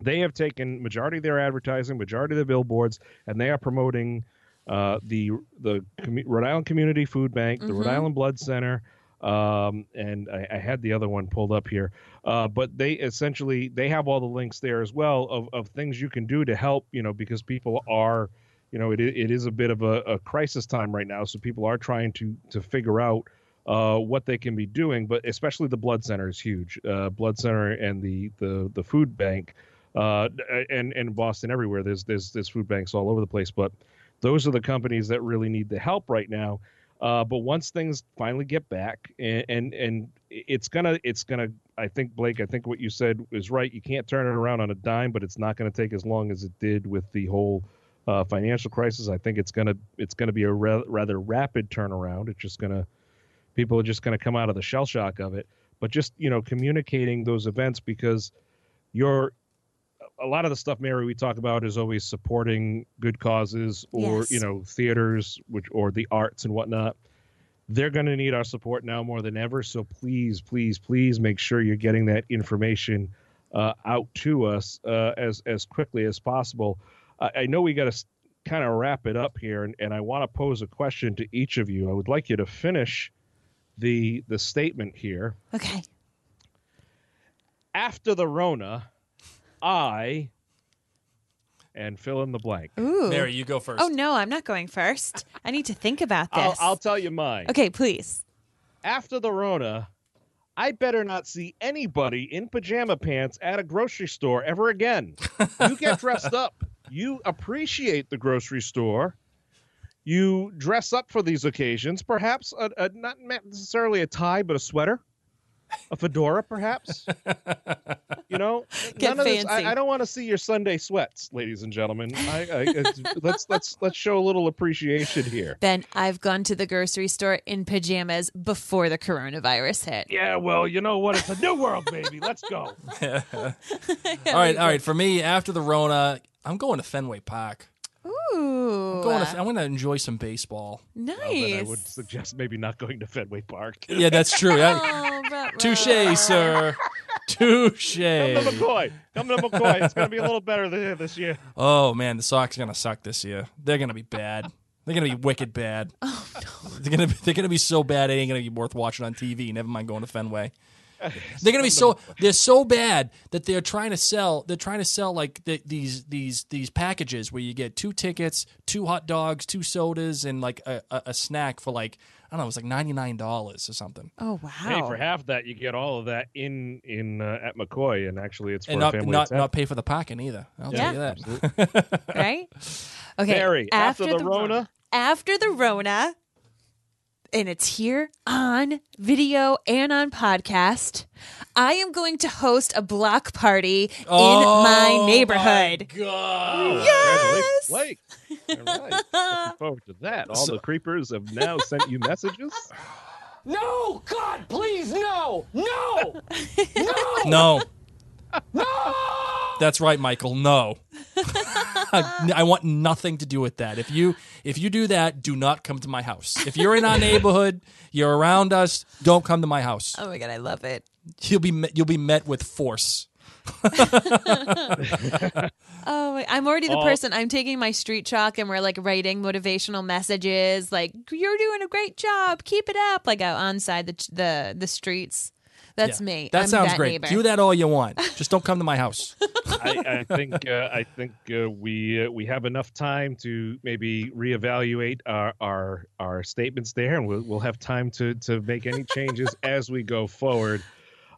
they have taken majority of their advertising, majority of the billboards, and they are promoting uh, the the Rhode Island Community Food Bank, the Rhode Mhm. Island Blood Center, um, and I, I had the other one pulled up here. Uh, but they essentially they have all the links there as well of, of things you can do to help. You know, because people are, you know, it it is a bit of a, a crisis time right now, so people are trying to to figure out uh, what they can be doing. But especially the blood center is huge. Uh, blood center and the the the food bank uh, and and Boston everywhere. There's there's there's food banks all over the place, but those are the companies that really need the help right now. Uh, but once things finally get back, and, and and it's gonna it's gonna I think Blake I think what you said is right. You can't turn it around on a dime, but it's not going to take as long as it did with the whole uh, financial crisis. I think it's gonna it's gonna be a ra- rather rapid turnaround. It's just gonna people are just gonna come out of the shell shock of it. But just you know communicating those events because you're a lot of the stuff mary we talk about is always supporting good causes or Yes. you know theaters which or the arts and whatnot. They're going to need our support now more than ever. So please please please make sure you're getting that information uh, out to us uh, as as quickly as possible. I, I know we got to kind of wrap it up here and, and i want to pose a question to each of you. I would like you to finish the the statement here. Okay. after the Rona, I and fill in the blank. Ooh. Mary, you go first. Oh no, I'm not going first. I need to think about this. I'll, I'll tell you mine. okay, please. After the Rona, I better not see anybody in pajama pants at a grocery store ever again. You get dressed up. You appreciate the grocery store. You dress up for these occasions, perhaps a, a, not necessarily a tie, but a sweater, a fedora, perhaps. you know, Get none of this. fancy. I, I don't want to see your Sunday sweats, ladies and gentlemen. I, I, let's let's let's show a little appreciation here. Ben, I've gone to the grocery store in pajamas before the coronavirus hit. Yeah, well, you know what? It's a new world, baby. Let's go. all right, all right. For me, after the Rona, I'm going to Fenway Park. Ooh. I'm going to, I'm going to enjoy some baseball. nice. Well, then I would suggest maybe not going to Fenway Park. Yeah, that's true. That- Oh, but- Touche, sir. Touche. Come to McCoy. Come to McCoy. It's going to be a little better this year. Oh man, the Sox are gonna suck this year. They're gonna be bad. They're gonna be wicked bad. Oh no. They're gonna be, they're gonna be so bad it ain't gonna be worth watching on TV. Never mind going to Fenway. They're gonna be so they're so bad that they're trying to sell they're trying to sell like the, these these these packages where you get two tickets, two hot dogs, two sodas, and like a, a, a snack for like I don't know, it was like ninety nine dollars or something. Oh wow. Hey, for half that, you get all of that in in uh, at McCoy, and actually, it's for And a not family. not not pay for the parking either. I'll Yeah. tell you that. right? Okay. Mary, after the Rona? After the Rona, and it's here on video and on podcast. I am going to host a block party in Oh, my neighborhood. God. Yes. Congratulations, Blake. All right. Looking forward to that. All the creepers have now sent you messages. No! God, please, no, no! No! No. No. That's right, Michael. No. I, I want nothing to do with that. If you if you do that, do not come to my house. If you're in our neighborhood, you're around us, don't come to my house. Oh my god, I love it. You'll be met, you'll be met with force. Oh, I'm already the oh. person. I'm taking my street chalk and we're like writing motivational messages, like "You're doing a great job, keep it up." Like out on side the the the streets, That's Yeah. me. That I'm sounds that great. neighbor. Do that all you want. Just don't come to my house. I, I think uh, I think uh, we uh, we have enough time to maybe reevaluate our our, our statements there, and we'll, we'll have time to to make any changes as we go forward.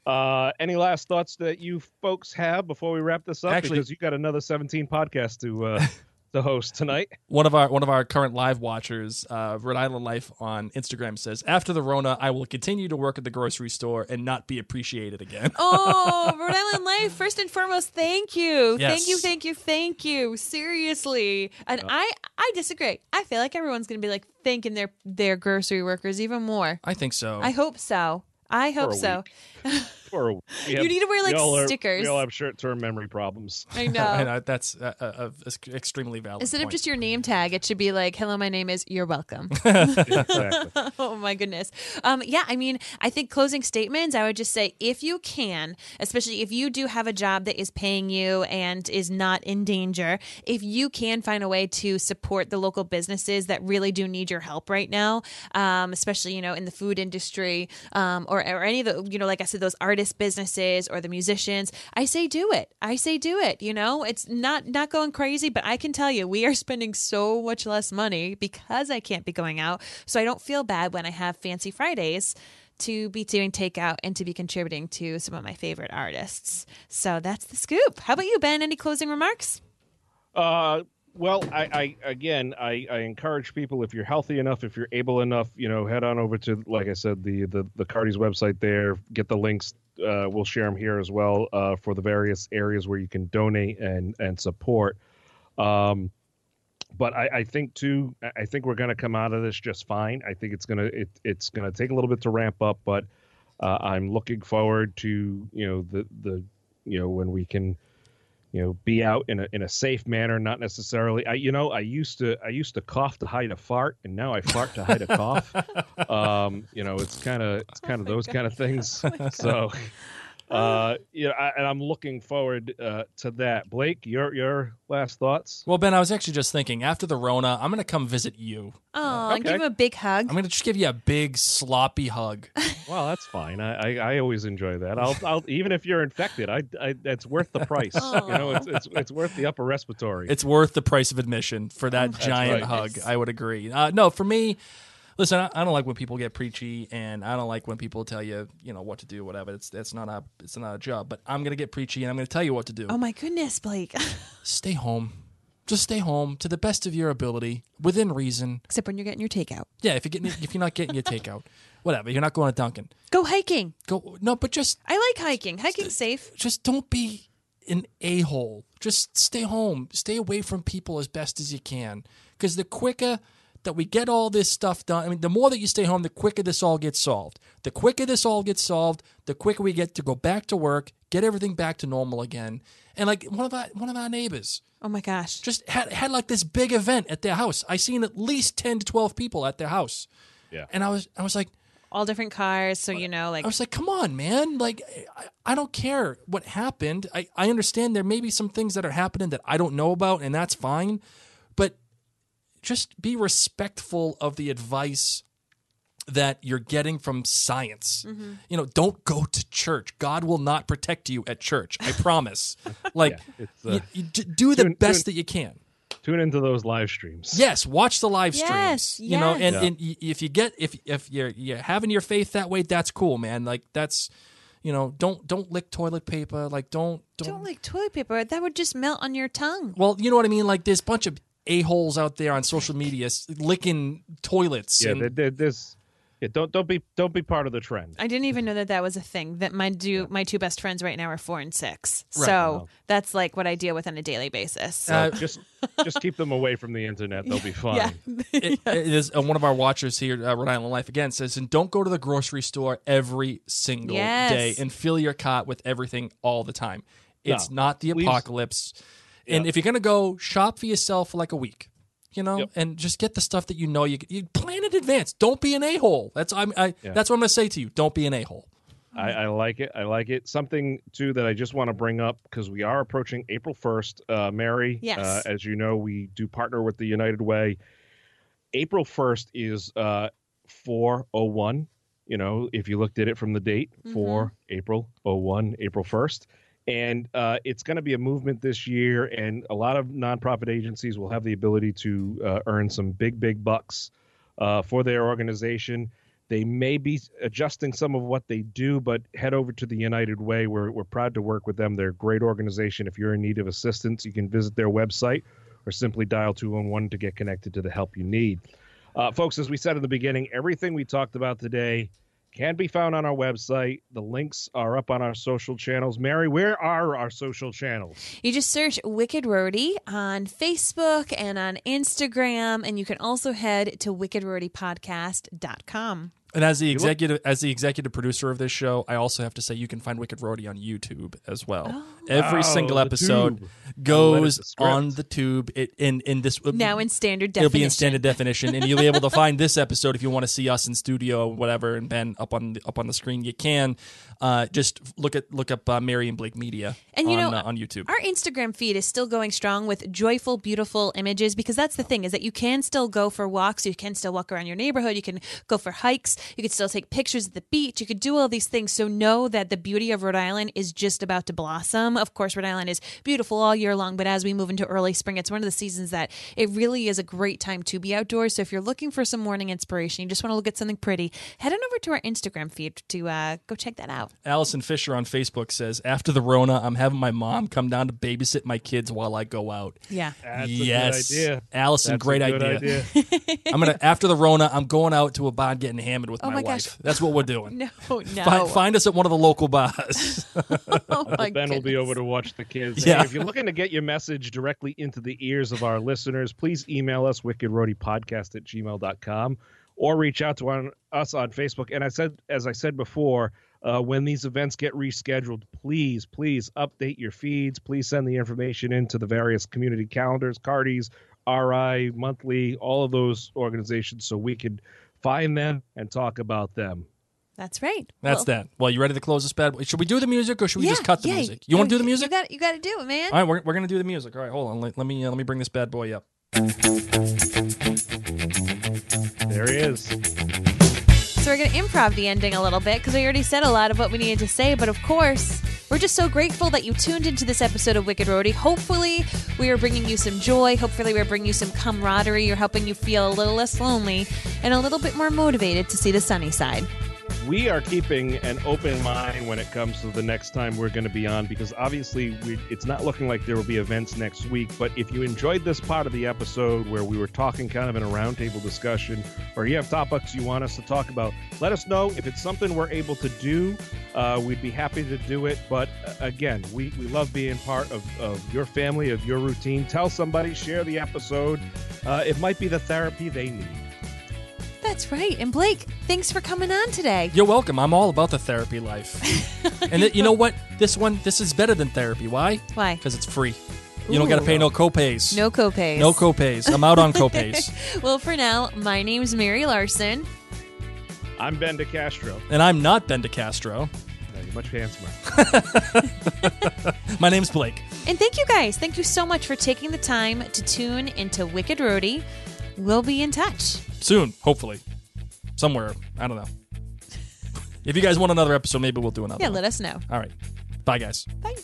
Uh, any last thoughts that you folks have before we wrap this up? Actually- because you got another 17 podcasts to uh, to host tonight. one of our one of our current live watchers, uh, Rhode Island Life on Instagram says, "After the Rona, I will continue to work at the grocery store and not be appreciated again." Oh, Rhode Island Life, first and foremost, thank you. Thank you, thank you, thank you. Seriously. And I I disagree. I feel like everyone's gonna be like thanking their their grocery workers even more. I think so. I hope so. I hope a so. Or we You have- need to wear, we like, all are- stickers. we all have short-term memory problems. I know. I know that's a, a, a extremely valid. Instead of just your name tag, it should be like, "Hello, my name is." You're welcome. oh my goodness. Um, yeah, I mean, I think closing statements. I would just say, if you can, especially if you do have a job that is paying you and is not in danger, if you can find a way to support the local businesses that really do need your help right now, um, especially you know in the food industry um, or or any of the you know like I said those artist businesses or the musicians, I say do it. I say do it. You know, it's not not going crazy, but I can tell you we are spending so much less money because I can't be going out. So I don't feel bad when I have fancy Fridays to be doing takeout and to be contributing to some of my favorite artists. So that's the scoop. How about you, Ben? Any closing remarks? Uh, well, I, I again, I, I encourage people if you're healthy enough, if you're able enough, you know, head on over to, like I said, the the the Cardi's website there. Get the links. Uh, we'll share them here as well uh, for the various areas where you can donate and and support. Um, but I, I think too, I- think we're going to come out of this just fine. I think it's gonna it, it's going to take a little bit to ramp up, but uh, I'm looking forward to you know the the you know when we can you know be out in a in a safe manner not necessarily i you know i used to i used to cough to hide a fart and now i fart to hide a cough um you know it's kind of it's kind of my those kind of things so uh yeah I, and i'm looking forward uh to that blake your your last thoughts well, Ben, I was actually just thinking after the Rona, I'm going to come visit you. Oh, and okay. give him a big hug. I'm going to just give you a big sloppy hug. well that's fine i i, I always enjoy that i'll i'll even if you're infected i i that's worth the price you know it's it's, it's worth the upper respiratory It's worth the price of admission for that giant right. hug. I would agree. Uh, no, for me, listen, I, I don't like when people get preachy, and I don't like when people tell you, you know, what to do, whatever. It's that's not a it's not a job. But I'm gonna get preachy, and I'm gonna tell you what to do. oh my goodness, Blake. Stay home. Just stay home to the best of your ability, within reason. Except when you're getting your takeout. Yeah, if you're getting if you're not getting your takeout, whatever. You're not going to Dunkin'. Go hiking. Go no, but just I like hiking. Hiking's safe. just don't be an a hole. Just stay home. Stay away from people as best as you can. Because the quicker that we get all this stuff done, I mean, the more that you stay home, the quicker this all gets solved. The quicker this all gets solved, the quicker we get to go back to work, get everything back to normal again. And like one of our one of our neighbors Oh my gosh. just had had like this big event at their house. I seen at least ten to twelve people at their house. Yeah. And I was I was like, All different cars, so you know, like I was like, come on, man. Like, I, I don't care what happened. I, I understand there may be some things that are happening that I don't know about, and that's fine. But just be respectful of the advice that you're getting from science. Mm-hmm. You know, don't go to church. God will not protect you at church. I promise. Like, Yeah, uh, you, you do the tune- best tune- that you can. Tune into those live streams Yes, watch the live streams. Yes, you know, and, yes. and if you get if if you're you're having your faith that way, that's cool, man. Like that's you know, don't don't lick toilet paper. Like don't don't. don't like toilet paper. That would just melt on your tongue. well, you know what I mean. Like there's a bunch of a holes out there on social media licking toilets. yeah and, there, there, there's yeah don't don't be don't be part of the trend I didn't even know that that was a thing. That my do my two best friends right now are four and six. Right. So that's like what I deal with on a daily basis. So. Uh, just just keep them away from the internet they'll be fine yeah. it, it is uh, one of our watchers here, uh, Rhode Island Life, again says, and don't go to the grocery store every single Yes. day and fill your cart with everything all the time. It's No. not the Please. apocalypse. And Yeah. if you're gonna go shop for yourself for like a week, you know, Yep. and just get the stuff that you know you you plan in advance. Don't be an a hole. That's I'm, I Yeah. that's what I'm gonna say to you. Don't be an a hole. I, I like it. I like it. Something too that I just want to bring up because we are approaching April first. Uh, Mary, Yes. uh, as you know, we do partner with the United Way. April first is uh, 401 you know, if you looked at it from the date for April 01, April 1st. And uh, it's going to be a movement this year, and a lot of nonprofit agencies will have the ability to uh, earn some big, big bucks uh, for their organization. They may be adjusting some of what they do, but head over to the United Way. We're, we're proud to work with them. They're a great organization. If you're in need of assistance, you can visit their website or simply dial 211 to get connected to the help you need. Uh, folks, as we said in the beginning, everything we talked about today can be found on our website. The links are up on our social channels. Mary, where are our social channels? You just search Wicked Rhody on Facebook and on Instagram, and you can also head to wickedrhodypodcast.com. And as the executive as the executive producer of this show, I also have to say you can find Wicked Rhody on YouTube as well. Every Oh, single episode tube. Goes the on the tube. It in in this Now in standard definition. it'll be in standard definition, and you'll be able to find this episode if you want to see us in studio or whatever, and Ben up on the, up on the screen. You can uh, just look at look up uh, Mary and Blake Media And you on, know, uh, on YouTube. Our Instagram feed is still going strong with joyful, beautiful images because that's the thing is that you can still go for walks, you can still walk around your neighborhood, you can go for hikes, you could still take pictures at the beach, you could do all these things. So know that the beauty of Rhode Island is just about to blossom. Of course, Rhode Island is beautiful all year long, but as we move into early spring, it's one of the seasons that it really is a great time to be outdoors. So if you're looking for some morning inspiration, you just want to look at something pretty, head on over to our Instagram feed to uh, go check that out. Allison Fisher on Facebook says, "After the Rona, I'm having my mom come down to babysit my kids while I go out." Yeah. That's yes, a good idea. Allison, That's great a good idea. I'm gonna after the Rona, I'm going out to a bar getting hammered with Oh my, my wife. gosh. That's what we're doing. No, no. Find, find us at one of the local bars. oh my Ben will be over to watch the kids. Yeah. Hey, if you're looking to get your message directly into the ears of our listeners, please email us wickedrhodypodcast at gmail.com or reach out to on, us on Facebook. And I said, as I said before, uh, when these events get rescheduled, please, please update your feeds. Please send the information into the various community calendars, Cardi's, RI, Monthly, all of those organizations so we can find them and talk about them. That's right. That's Well, that. Well, you ready to close this bad boy? Should we do the music or should we yeah, just cut the yeah, music? You want to do the You music? got you got to do it, man. All right, we're, we're gonna do the music. All right, hold on. Let, let me uh, let me bring this bad boy up. There he is. So we're going to improv the ending a little bit because we already said a lot of what we needed to say. But of course, we're just so grateful that you tuned into this episode of Wicked Rhody. Hopefully, we are bringing you some joy. Hopefully, we're bringing you some camaraderie. Or helping you feel a little less lonely and a little bit more motivated to see the sunny side. We are keeping an open mind when it comes to the next time we're going to be on because obviously we, it's not looking like there will be events next week but if you enjoyed this part of the episode where we were talking kind of in a roundtable discussion or you have topics you want us to talk about let us know. If it's something we're able to do uh, we'd be happy to do it. But uh, again we, we love being part of, of your family of your routine. Tell somebody share the episode. Uh, it might be the therapy they need That's right. And Blake, thanks for coming on today. You're welcome. I'm all about the therapy life. and th- you know what? This one, this is better than therapy. Why? Why? Because it's free. You don't got to pay no copays. No copays. No copays. I'm out on copays. Well, for now, my name's Mary Larson. i'm ben DeCastro. and I'm not Ben DeCastro. You're much handsomer My name's Blake. And thank you guys. Thank you so much for taking the time to tune into Wicked Rhody. We'll be in touch. Soon, hopefully. Somewhere. I don't know. If you guys want another episode, maybe we'll do another Yeah, one. let us know. All right. Bye, guys. Bye.